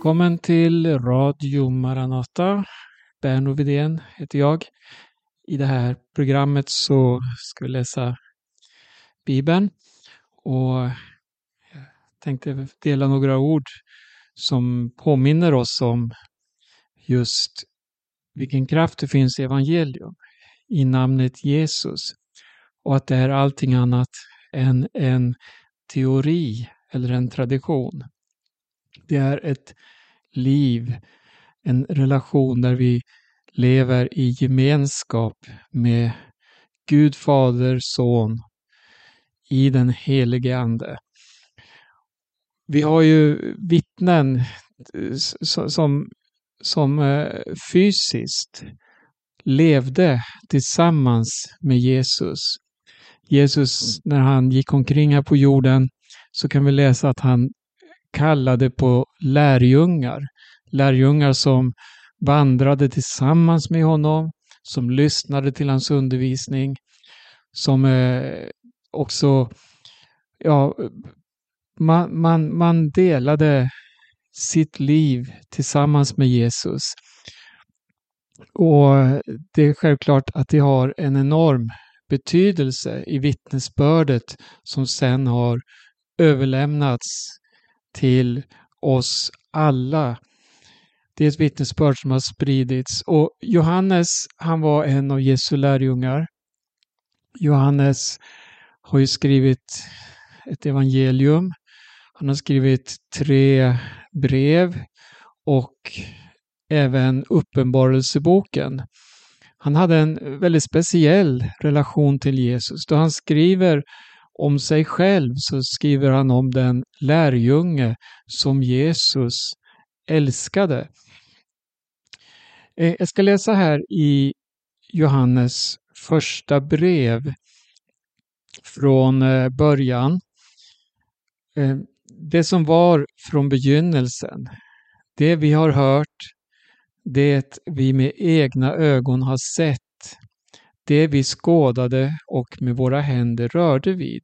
Välkommen till Radio Maranata. Berno Widén heter jag. I det här programmet så ska vi läsa Bibeln och jag tänkte dela några ord som påminner oss om just vilken kraft det finns i evangelium, i namnet Jesus och att det är allting annat än en teori eller en tradition. Det är ett liv, en relation där vi lever i gemenskap med Gud Fader, Son i den helige Ande. Vi har ju vittnen som, som eh, fysiskt levde tillsammans med Jesus. Jesus, när han gick omkring här på jorden, så kan vi läsa att han kallade på lärjungar. Lärjungar som vandrade tillsammans med honom, som lyssnade till hans undervisning, som eh, också, ja, man, man, man delade sitt liv tillsammans med Jesus. Och det är självklart att det har en enorm betydelse i vittnesbördet som sen har överlämnats till oss alla. Det är ett vittnesbörd som har spridits och Johannes, han var en av Jesu lärjungar. Johannes har ju skrivit ett evangelium. Han har skrivit tre brev och även Uppenbarelseboken. Han hade en väldigt speciell relation till Jesus. Då han skriver om sig själv så skriver han om den lärjunge som Jesus älskade. Eh, jag ska läsa här i Johannes första brev från eh, början. Eh, det som var från begynnelsen, det vi har hört, det vi med egna ögon har sett, det vi skådade och med våra händer rörde vid.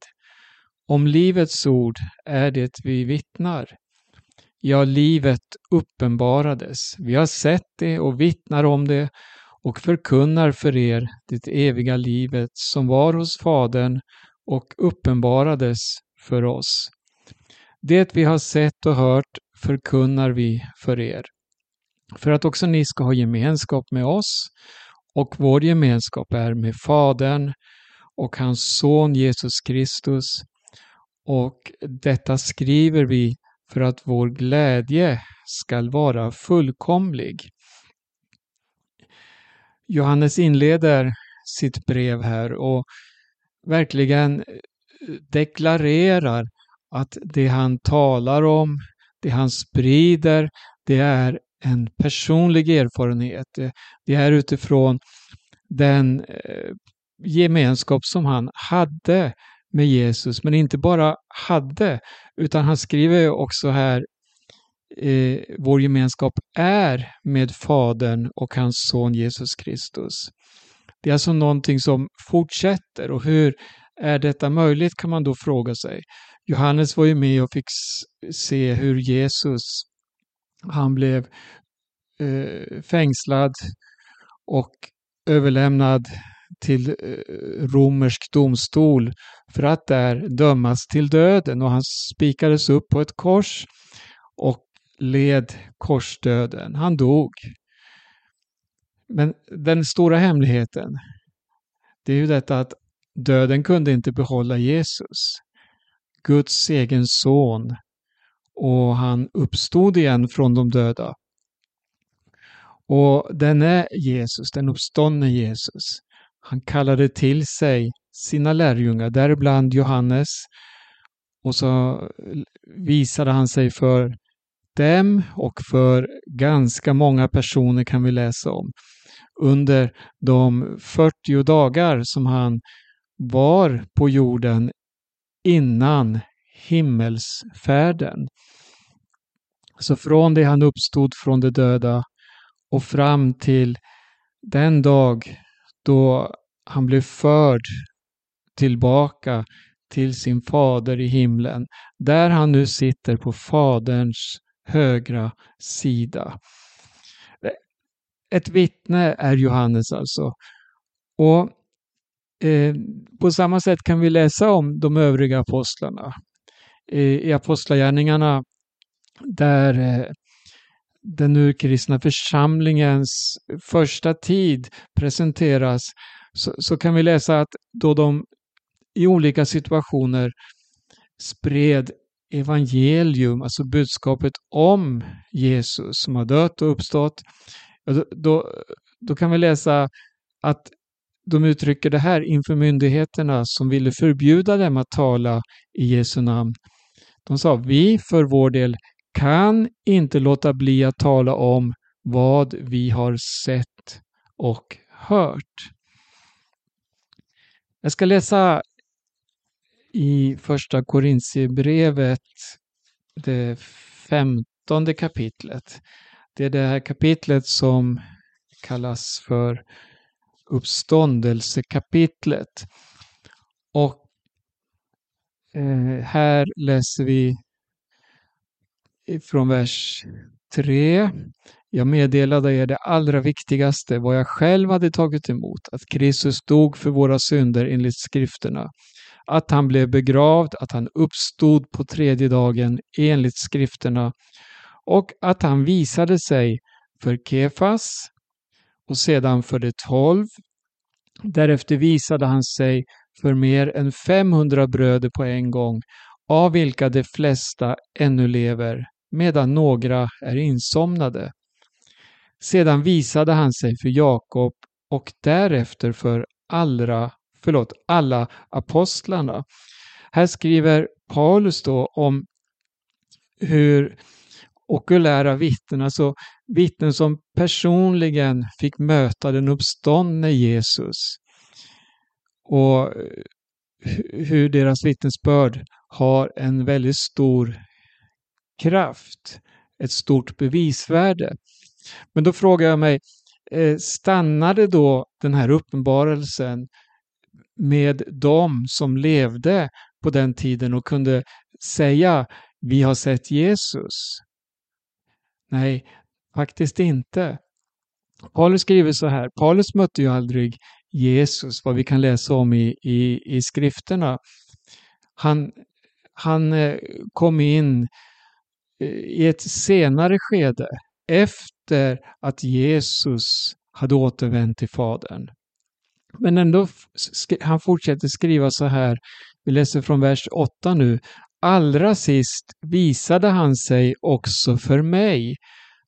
Om livets ord är det vi vittnar. Ja, livet uppenbarades. Vi har sett det och vittnar om det och förkunnar för er det eviga livet som var hos Fadern och uppenbarades för oss. Det vi har sett och hört förkunnar vi för er, för att också ni ska ha gemenskap med oss och vår gemenskap är med Fadern och hans son Jesus Kristus. Och detta skriver vi för att vår glädje skall vara fullkomlig. Johannes inleder sitt brev här och verkligen eh, deklarerar att det han talar om, det han sprider, det är en personlig erfarenhet. Eh, det är utifrån den eh, gemenskap som han hade med Jesus, men inte bara hade, utan han skriver också här eh, vår gemenskap är med Fadern och hans son Jesus Kristus. Det är alltså någonting som fortsätter och hur är detta möjligt kan man då fråga sig. Johannes var ju med och fick se hur Jesus han blev eh, fängslad och överlämnad till eh, romersk domstol för att där dömas till döden och han spikades upp på ett kors och led korsdöden. Han dog. Men den stora hemligheten, det är ju detta att döden kunde inte behålla Jesus. Guds egen son och han uppstod igen från de döda. Och den är Jesus, den uppståndne Jesus. Han kallade till sig sina lärjungar, däribland Johannes. Och så visade han sig för dem och för ganska många personer kan vi läsa om. Under de 40 dagar som han var på jorden innan himmelsfärden. Så från det han uppstod från de döda och fram till den dag då han blev förd tillbaka till sin fader i himlen, där han nu sitter på faderns högra sida. Ett vittne är Johannes alltså. Och eh, På samma sätt kan vi läsa om de övriga apostlarna i, I Apostlagärningarna där eh, den urkristna församlingens första tid presenteras så, så, kan vi läsa att då de i olika situationer spred evangelium, alltså budskapet om Jesus som har dött och uppstått, då, då, då kan vi läsa att de uttrycker det här inför myndigheterna som ville förbjuda dem att tala i Jesu namn. De sa, vi för vår del kan inte låta bli att tala om vad vi har sett och hört. Jag ska läsa i första Korintierbrevet, det femtonde kapitlet. Det är det här kapitlet som kallas för uppståndelsekapitlet. Och eh, här läser vi från vers 3. Jag meddelade er det allra viktigaste, vad jag själv hade tagit emot, att Kristus dog för våra synder enligt skrifterna, att han blev begravd, att han uppstod på tredje dagen enligt skrifterna och att han visade sig för Kefas och sedan för de tolv. Därefter visade han sig för mer än 500 bröder på en gång, av vilka de flesta ännu lever, medan några är insomnade. Sedan visade han sig för Jakob och därefter för allra, förlåt, alla apostlarna. Här skriver Paulus då om hur okulära vittnen, alltså vittnen som personligen fick möta den uppståndne Jesus. Och eh, hur deras vittnesbörd har en väldigt stor kraft, ett stort bevisvärde. Men då frågar jag mig, eh, stannade då den här uppenbarelsen med dem som levde på den tiden och kunde säga vi har sett Jesus? Nej, faktiskt inte. Paulus skriver så här, Paulus mötte ju aldrig Jesus, vad vi kan läsa om i, i, i skrifterna. Han, han eh, kom in eh, i ett senare skede, efter att Jesus hade återvänt till Fadern. Men ändå, han fortsätter skriva så här, vi läser från vers 8 nu. Allra sist visade han sig också för mig,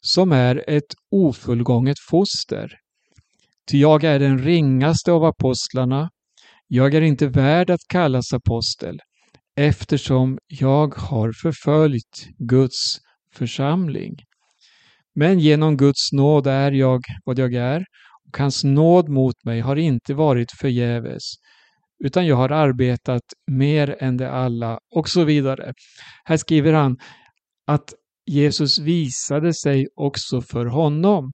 som är ett ofullgånget foster. Ty jag är den ringaste av apostlarna, jag är inte värd att kallas apostel, eftersom jag har förföljt Guds församling. Men genom Guds nåd är jag vad jag är, och hans nåd mot mig har inte varit förgäves, utan jag har arbetat mer än de alla och så vidare. Här skriver han att Jesus visade sig också för honom.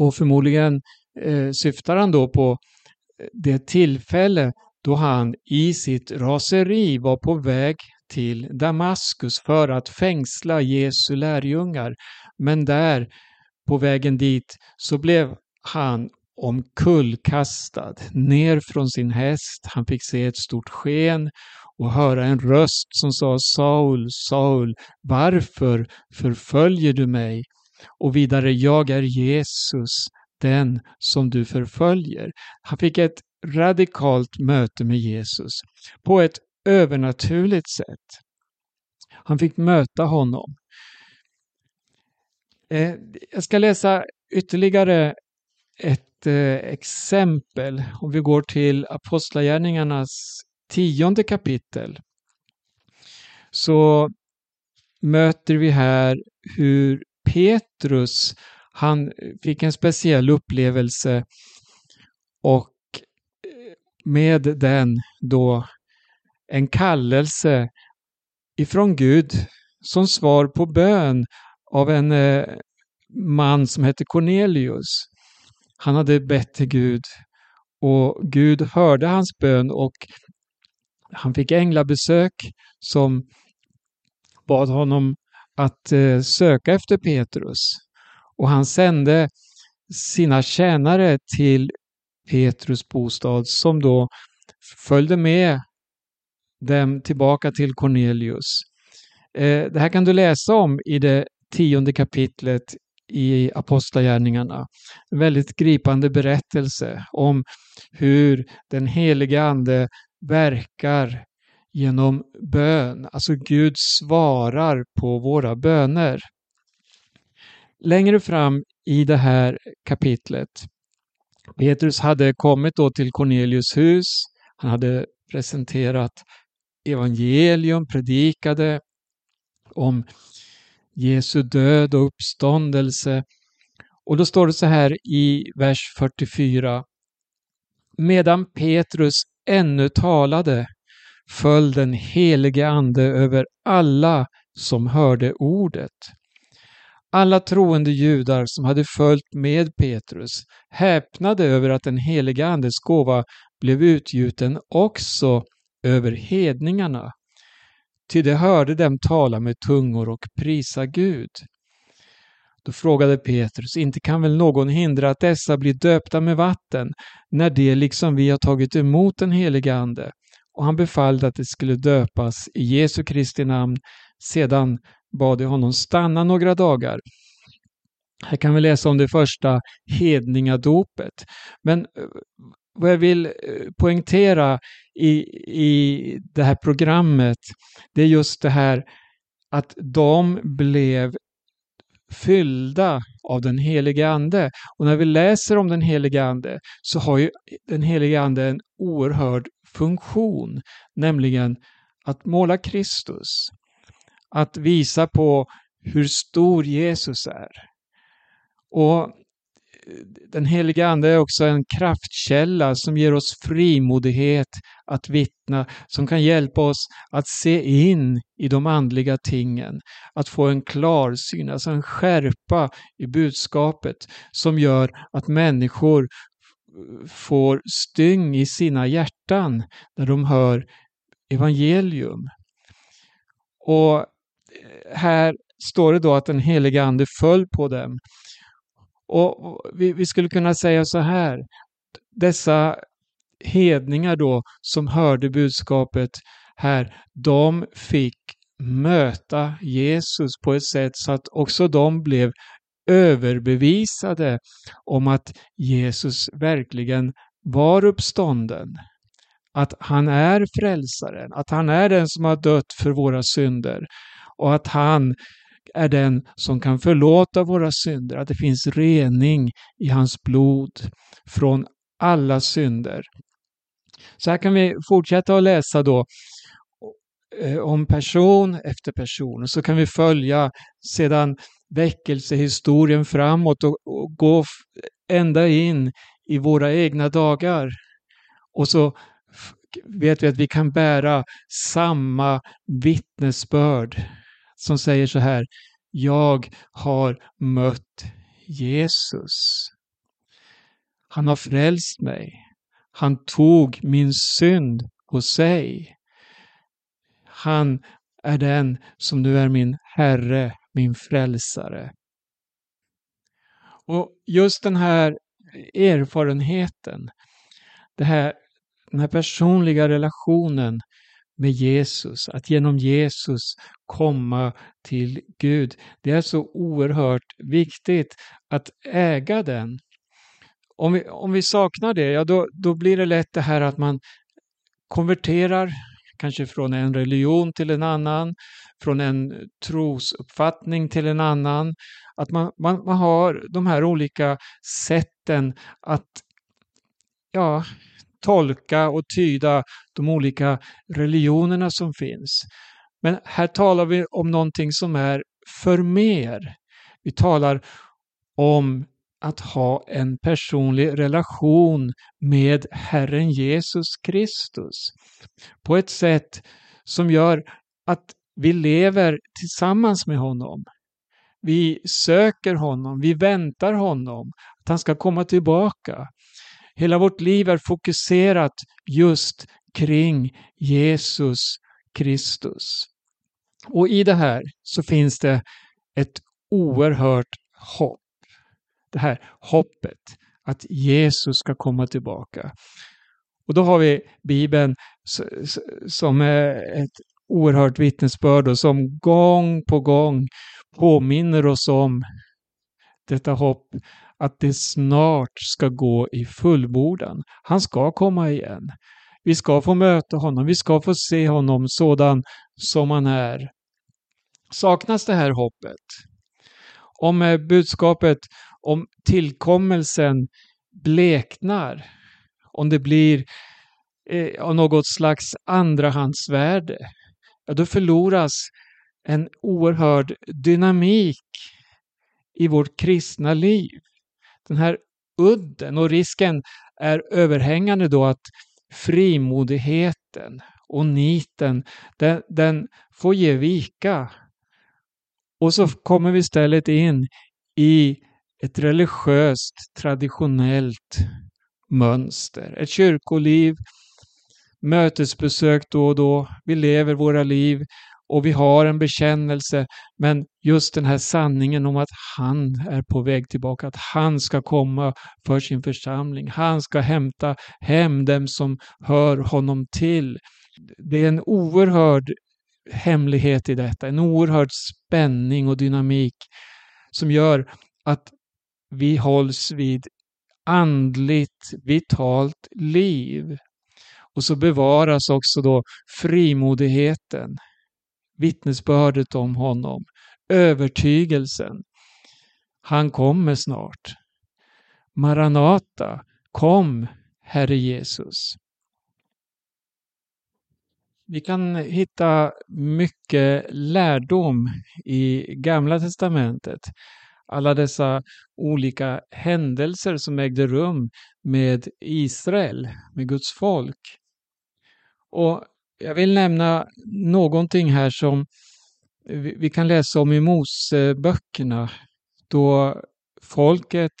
Och förmodligen eh, syftar han då på eh, det tillfälle då han i sitt raseri var på väg till Damaskus för att fängsla Jesu lärjungar. Men där, på vägen dit, så blev han omkullkastad ner från sin häst. Han fick se ett stort sken och höra en röst som sa Saul, Saul, varför förföljer du mig? Och vidare, jag är Jesus, den som du förföljer. Han fick ett radikalt möte med Jesus på ett övernaturligt sätt. Han fick möta honom. Eh, jag ska läsa ytterligare ett eh, exempel. Om vi går till Apostlagärningarnas tionde kapitel så möter vi här hur Petrus, han fick en speciell upplevelse och eh, med den då en kallelse ifrån Gud som svar på bön av en eh, man som hette Cornelius. Han hade bett till Gud och Gud hörde hans bön och han fick änglabesök som bad honom att eh, söka efter Petrus. Och han sände sina tjänare till Petrus bostad som då följde med dem tillbaka till Cornelius. Eh, det här kan du läsa om i det tionde kapitlet i Apostlagärningarna. En väldigt gripande berättelse om hur den helige Ande verkar genom bön. Alltså Gud svarar på våra böner. Längre fram i det här kapitlet Petrus hade kommit då till Cornelius hus. Han hade presenterat evangelium, predikade om Jesu död och uppståndelse. Och då står det så här i vers 44. Medan Petrus ännu talade föll den helige Ande över alla som hörde ordet. Alla troende judar som hade följt med Petrus häpnade över att den helige Andes gåva blev utgjuten också över hedningarna. Ty de hörde dem tala med tungor och prisa Gud. Då frågade Petrus, inte kan väl någon hindra att dessa blir döpta med vatten, när de liksom vi har tagit emot den helige Ande? Och han befallde att de skulle döpas i Jesu Kristi namn. Sedan bad de honom stanna några dagar. Här kan vi läsa om det första hedningadopet. Men eh, vad jag vill eh, poängtera i, i det här programmet, det är just det här att de blev fyllda av den helige Ande. Och när vi läser om den helige Ande så har ju den helige Ande en oerhörd funktion, nämligen att måla Kristus. Att visa på hur stor Jesus är. Och den heliga Ande är också en kraftkälla som ger oss frimodighet att vittna, som kan hjälpa oss att se in i de andliga tingen, att få en klarsyn, alltså en skärpa i budskapet som gör att människor får styng i sina hjärtan när de hör evangelium. Och eh, här står det då att den heliga Ande föll på dem och vi, vi skulle kunna säga så här, dessa hedningar då som hörde budskapet här, de fick möta Jesus på ett sätt så att också de blev överbevisade om att Jesus verkligen var uppstånden. Att han är frälsaren, att han är den som har dött för våra synder och att han är den som kan förlåta våra synder, att det finns rening i hans blod från alla synder. Så här kan vi fortsätta att läsa då eh, om person efter person och så kan vi följa sedan väckelsehistorien framåt och, och gå ända in i våra egna dagar. Och så vet vi att vi kan bära samma vittnesbörd som säger så här. Jag har mött Jesus. Han har frälst mig. Han tog min synd på sig. Han är den som nu är min Herre, min frälsare. Och just den här erfarenheten, det här, den här personliga relationen med Jesus, att genom Jesus komma till Gud. Det är så oerhört viktigt att äga den. Om vi, om vi saknar det, ja då, då blir det lätt det här att man konverterar, kanske från en religion till en annan, från en trosuppfattning till en annan. Att man, man, man har de här olika sätten att ja, tolka och tyda de olika religionerna som finns. Men här talar vi om någonting som är för mer. Vi talar om att ha en personlig relation med Herren Jesus Kristus på ett sätt som gör att vi lever tillsammans med honom. Vi söker honom, vi väntar honom, att han ska komma tillbaka. Hela vårt liv är fokuserat just kring Jesus Kristus. Och i det här så finns det ett oerhört hopp. Det här hoppet att Jesus ska komma tillbaka. Och då har vi Bibeln som är ett oerhört vittnesbörd och som gång på gång påminner oss om detta hopp att det snart ska gå i fullbordan. Han ska komma igen. Vi ska få möta honom, vi ska få se honom sådan som han är. Saknas det här hoppet? Om budskapet om tillkommelsen bleknar, om det blir eh, av något slags andrahandsvärde, ja, då förloras en oerhörd dynamik i vårt kristna liv. Den här udden och risken är överhängande då att frimodigheten och niten, den, den får ge vika. Och så kommer vi istället in i ett religiöst traditionellt mönster. Ett kyrkoliv, mötesbesök då och då. Vi lever våra liv och vi har en bekännelse. Men just den här sanningen om att han är på väg tillbaka, att han ska komma för sin församling. Han ska hämta hem dem som hör honom till. Det är en oerhörd hemlighet i detta, en oerhörd spänning och dynamik som gör att vi hålls vid andligt vitalt liv. Och så bevaras också då frimodigheten, vittnesbördet om honom, övertygelsen. Han kommer snart. Maranata, kom Herre Jesus. Vi kan hitta mycket lärdom i Gamla testamentet. Alla dessa olika händelser som ägde rum med Israel, med Guds folk. Och jag vill nämna någonting här som vi kan läsa om i Moseböckerna då folket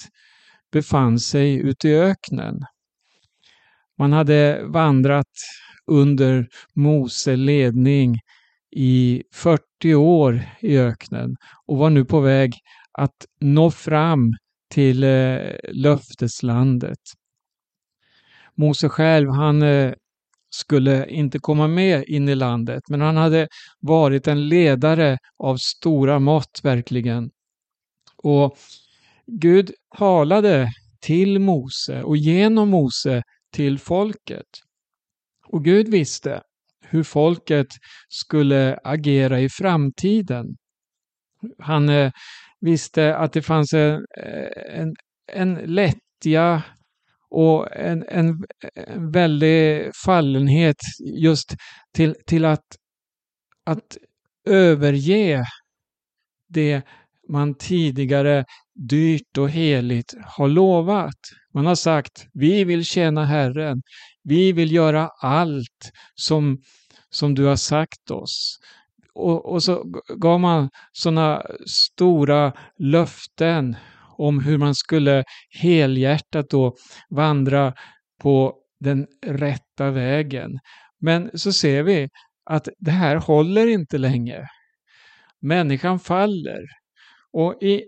befann sig ute i öknen. Man hade vandrat under Mose ledning i 40 år i öknen och var nu på väg att nå fram till eh, löfteslandet. Mose själv, han eh, skulle inte komma med in i landet, men han hade varit en ledare av stora mått verkligen. Och Gud talade till Mose och genom Mose till folket. Och Gud visste hur folket skulle agera i framtiden. Han eh, visste att det fanns en, eh, en, en lättja och en, en, en väldig fallenhet just till, till att, att överge det man tidigare dyrt och heligt har lovat. Man har sagt, vi vill tjäna Herren. Vi vill göra allt som, som du har sagt oss. Och, och så gav man sådana stora löften om hur man skulle helhjärtat då vandra på den rätta vägen. Men så ser vi att det här håller inte länge. Människan faller. Och i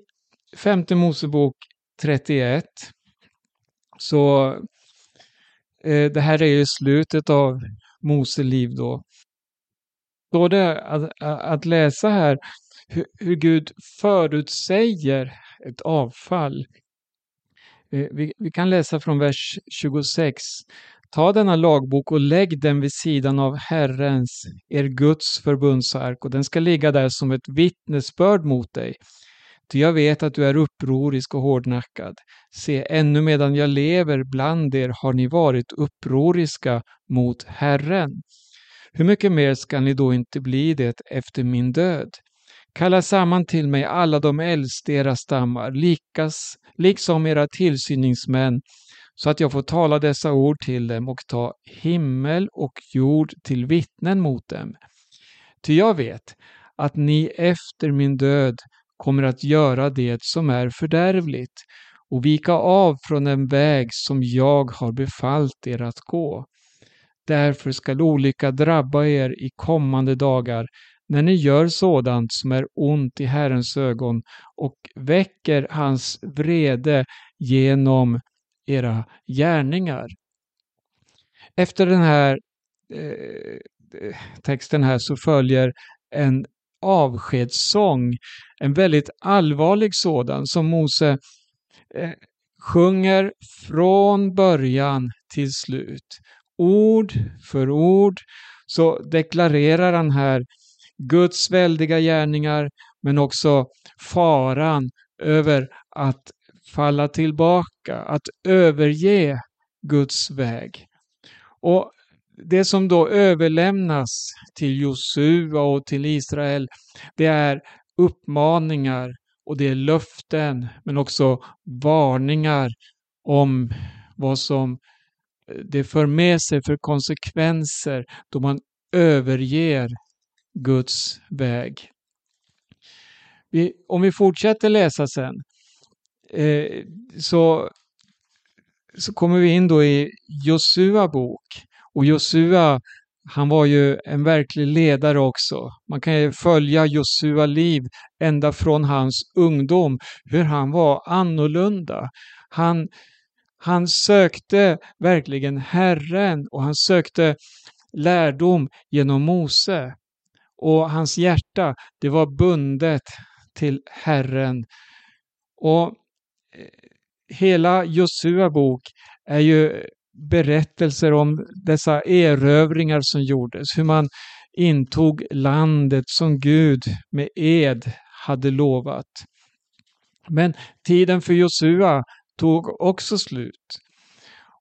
femte Mosebok 31 så eh, det här är ju slutet av Mose liv då. Står det att, att läsa här hur, hur Gud förutsäger ett avfall. Eh, vi, vi, kan läsa från vers 26. Ta denna lagbok och lägg den vid sidan av Herrens, er Guds förbundsark, och den ska ligga där som ett vittnesbörd mot dig. Ty jag vet att du är upprorisk och hårdnackad. Se, ännu medan jag lever bland er har ni varit upproriska mot Herren. Hur mycket mer skall ni då inte bli det efter min död? Kalla samman till mig alla de äldste era stammar, likas, liksom era tillsyningsmän, så att jag får tala dessa ord till dem och ta himmel och jord till vittnen mot dem. Ty jag vet att ni efter min död kommer att göra det som är fördärvligt och vika av från den väg som jag har befallt er att gå. Därför skall olycka drabba er i kommande dagar när ni gör sådant som är ont i Herrens ögon och väcker hans vrede genom era gärningar. Efter den här eh, texten här så följer en avskedssång, en väldigt allvarlig sådan som Mose eh, sjunger från början till slut. Ord för ord så deklarerar han här Guds väldiga gärningar men också faran över att falla tillbaka, att överge Guds väg. Och det som då överlämnas till Josua och till Israel, det är uppmaningar och det är löften men också varningar om vad som det för med sig för konsekvenser då man överger Guds väg. Vi, om vi fortsätter läsa sen eh, så, så kommer vi in då i Josua bok. Och Josua, han var ju en verklig ledare också. Man kan ju följa Josua liv ända från hans ungdom, hur han var annorlunda. Han, han sökte verkligen Herren och han sökte lärdom genom Mose. Och hans hjärta, det var bundet till Herren. Och eh, hela Josua bok är ju berättelser om dessa erövringar som gjordes, hur man intog landet som Gud med ed hade lovat. Men tiden för Josua tog också slut.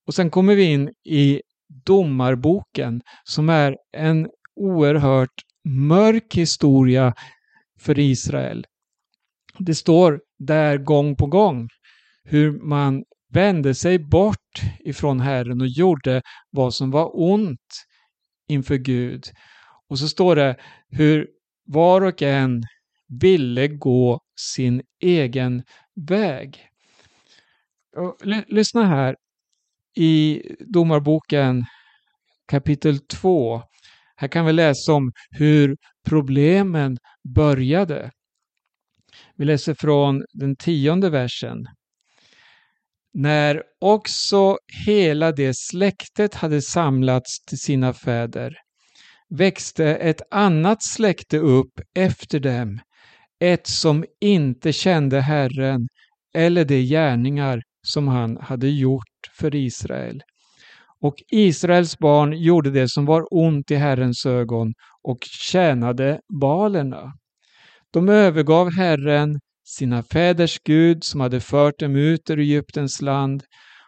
Och sen kommer vi in i Domarboken som är en oerhört mörk historia för Israel. Det står där gång på gång hur man vände sig bort ifrån Herren och gjorde vad som var ont inför Gud. Och så står det hur var och en ville gå sin egen väg. Lyssna här i Domarboken kapitel 2. Här kan vi läsa om hur problemen började. Vi läser från den tionde versen. När också hela det släktet hade samlats till sina fäder växte ett annat släkte upp efter dem, ett som inte kände Herren eller de gärningar som han hade gjort för Israel. Och Israels barn gjorde det som var ont i Herrens ögon och tjänade balerna. De övergav Herren, sina fäders Gud som hade fört dem ut ur Egyptens land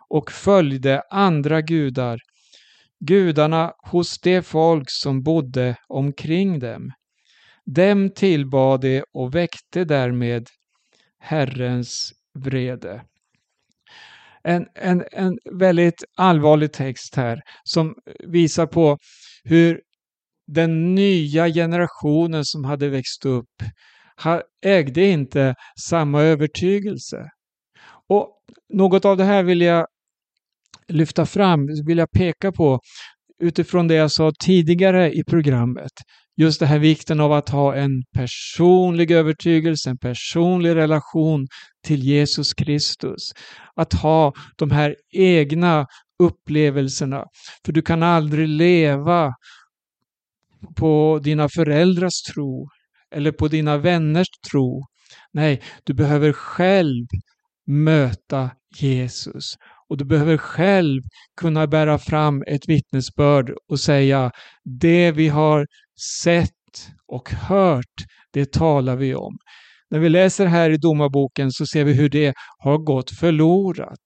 och följde andra gudar, gudarna hos det folk som bodde omkring dem. Dem tillbad de och väckte därmed Herrens vrede en, en, en väldigt allvarlig text här som visar på hur den nya generationen som hade växt upp ägde inte samma övertygelse. Och något av det här vill jag lyfta fram, vill jag peka på utifrån det jag sa tidigare i programmet. Just det här vikten av att ha en personlig övertygelse, en personlig relation till Jesus Kristus. Att ha de här egna upplevelserna. För du kan aldrig leva på dina föräldrars tro eller på dina vänners tro. Nej, du behöver själv möta Jesus. Och du behöver själv kunna bära fram ett vittnesbörd och säga det vi har sett och hört, det talar vi om. När vi läser här i Domarboken så ser vi hur det har gått förlorat.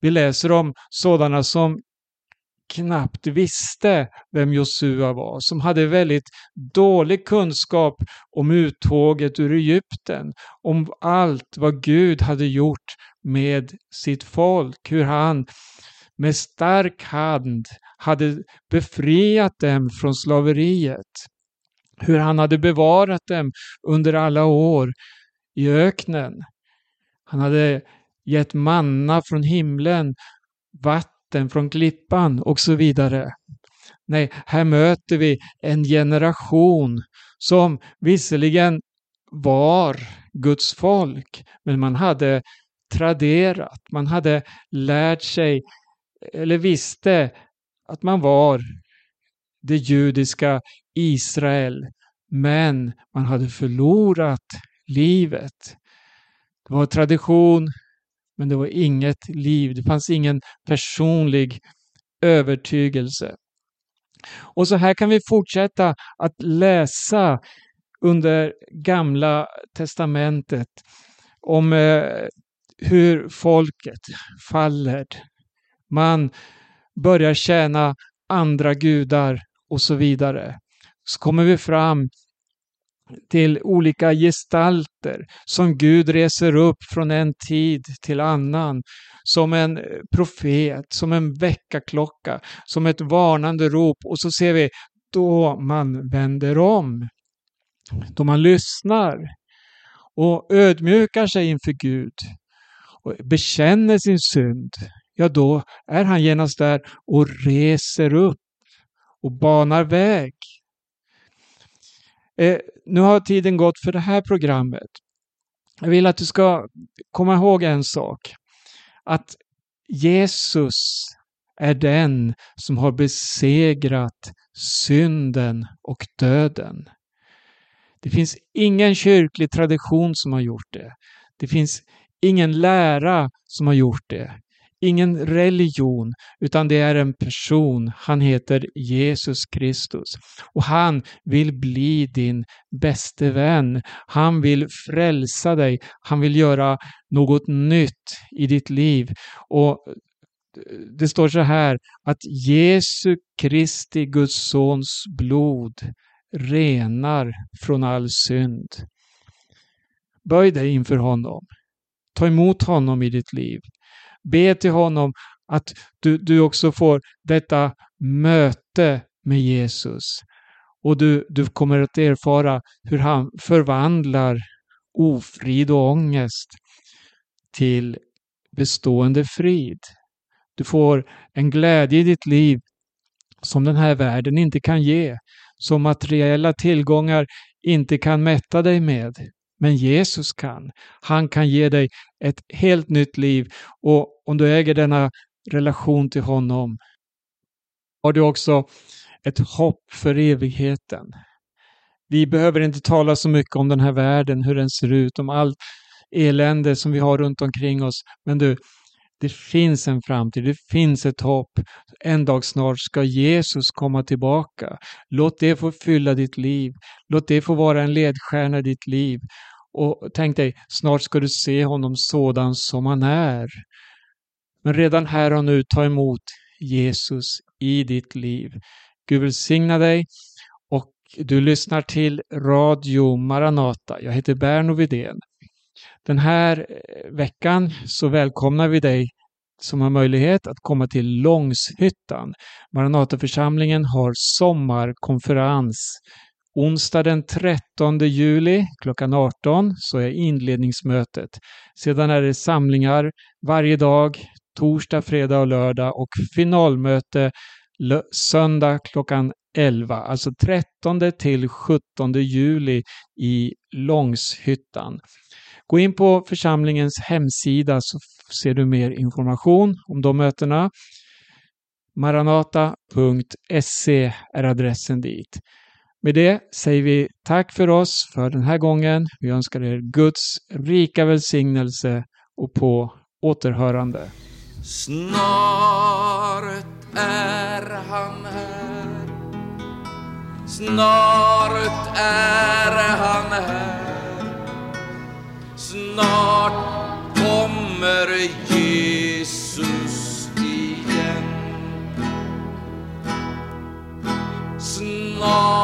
Vi läser om sådana som knappt visste vem Josua var, som hade väldigt dålig kunskap om uttåget ur Egypten, om allt vad Gud hade gjort med sitt folk, hur han med stark hand hade befriat dem från slaveriet. Hur han hade bevarat dem under alla år i öknen. Han hade gett manna från himlen, vatten från klippan och så vidare. Nej, här möter vi en generation som visserligen var Guds folk, men man hade traderat, man hade lärt sig eller visste att man var det judiska Israel, men man hade förlorat livet. Det var tradition, men det var inget liv. Det fanns ingen personlig övertygelse. Och så här kan vi fortsätta att läsa under Gamla testamentet om eh, hur folket faller. Man börjar tjäna andra gudar och så vidare. Så kommer vi fram till olika gestalter som Gud reser upp från en tid till annan. Som en profet, som en väckarklocka, som ett varnande rop. Och så ser vi då man vänder om. Då man lyssnar och ödmjukar sig inför Gud och bekänner sin synd, ja då är han genast där och reser upp och banar väg. Eh, nu har tiden gått för det här programmet. Jag vill att du ska komma ihåg en sak. Att Jesus är den som har besegrat synden och döden. Det finns ingen kyrklig tradition som har gjort det. Det finns ingen lära som har gjort det ingen religion, utan det är en person. Han heter Jesus Kristus. Och han vill bli din bäste vän. Han vill frälsa dig. Han vill göra något nytt i ditt liv. Och det står så här att Jesu Kristi, Guds sons blod renar från all synd. Böj dig inför honom. Ta emot honom i ditt liv. Be till honom att du, du också får detta möte med Jesus. Och du, du kommer att erfara hur han förvandlar ofrid och ångest till bestående frid. Du får en glädje i ditt liv som den här världen inte kan ge, som materiella tillgångar inte kan mätta dig med. Men Jesus kan. Han kan ge dig ett helt nytt liv och om du äger denna relation till honom har du också ett hopp för evigheten. Vi behöver inte tala så mycket om den här världen, hur den ser ut, om allt elände som vi har runt omkring oss. Men du, det finns en framtid, det finns ett hopp. En dag snart ska Jesus komma tillbaka. Låt det få fylla ditt liv. Låt det få vara en ledstjärna i ditt liv. Och tänk dig, snart ska du se honom sådan som han är. Men redan här och nu, ta emot Jesus i ditt liv. Gud välsigna dig och du lyssnar till Radio Maranata. Jag heter Berno Vidén. Den här eh, veckan så välkomnar vi dig som har möjlighet att komma till Långshyttan. Maranataförsamlingen har sommarkonferens Onsdag den 13 juli klockan 18 så är inledningsmötet. Sedan är det samlingar varje dag, torsdag, fredag och lördag och finalmöte söndag klockan 11, alltså 13 till 17 juli i Långshyttan. Gå in på församlingens hemsida så ser du mer information om de mötena. Maranata.se är adressen dit. Med det säger vi tack för oss för den här gången. Vi önskar er Guds rika välsignelse och på återhörande. Snart är han här Snart är han här Snart kommer Jesus igen Snart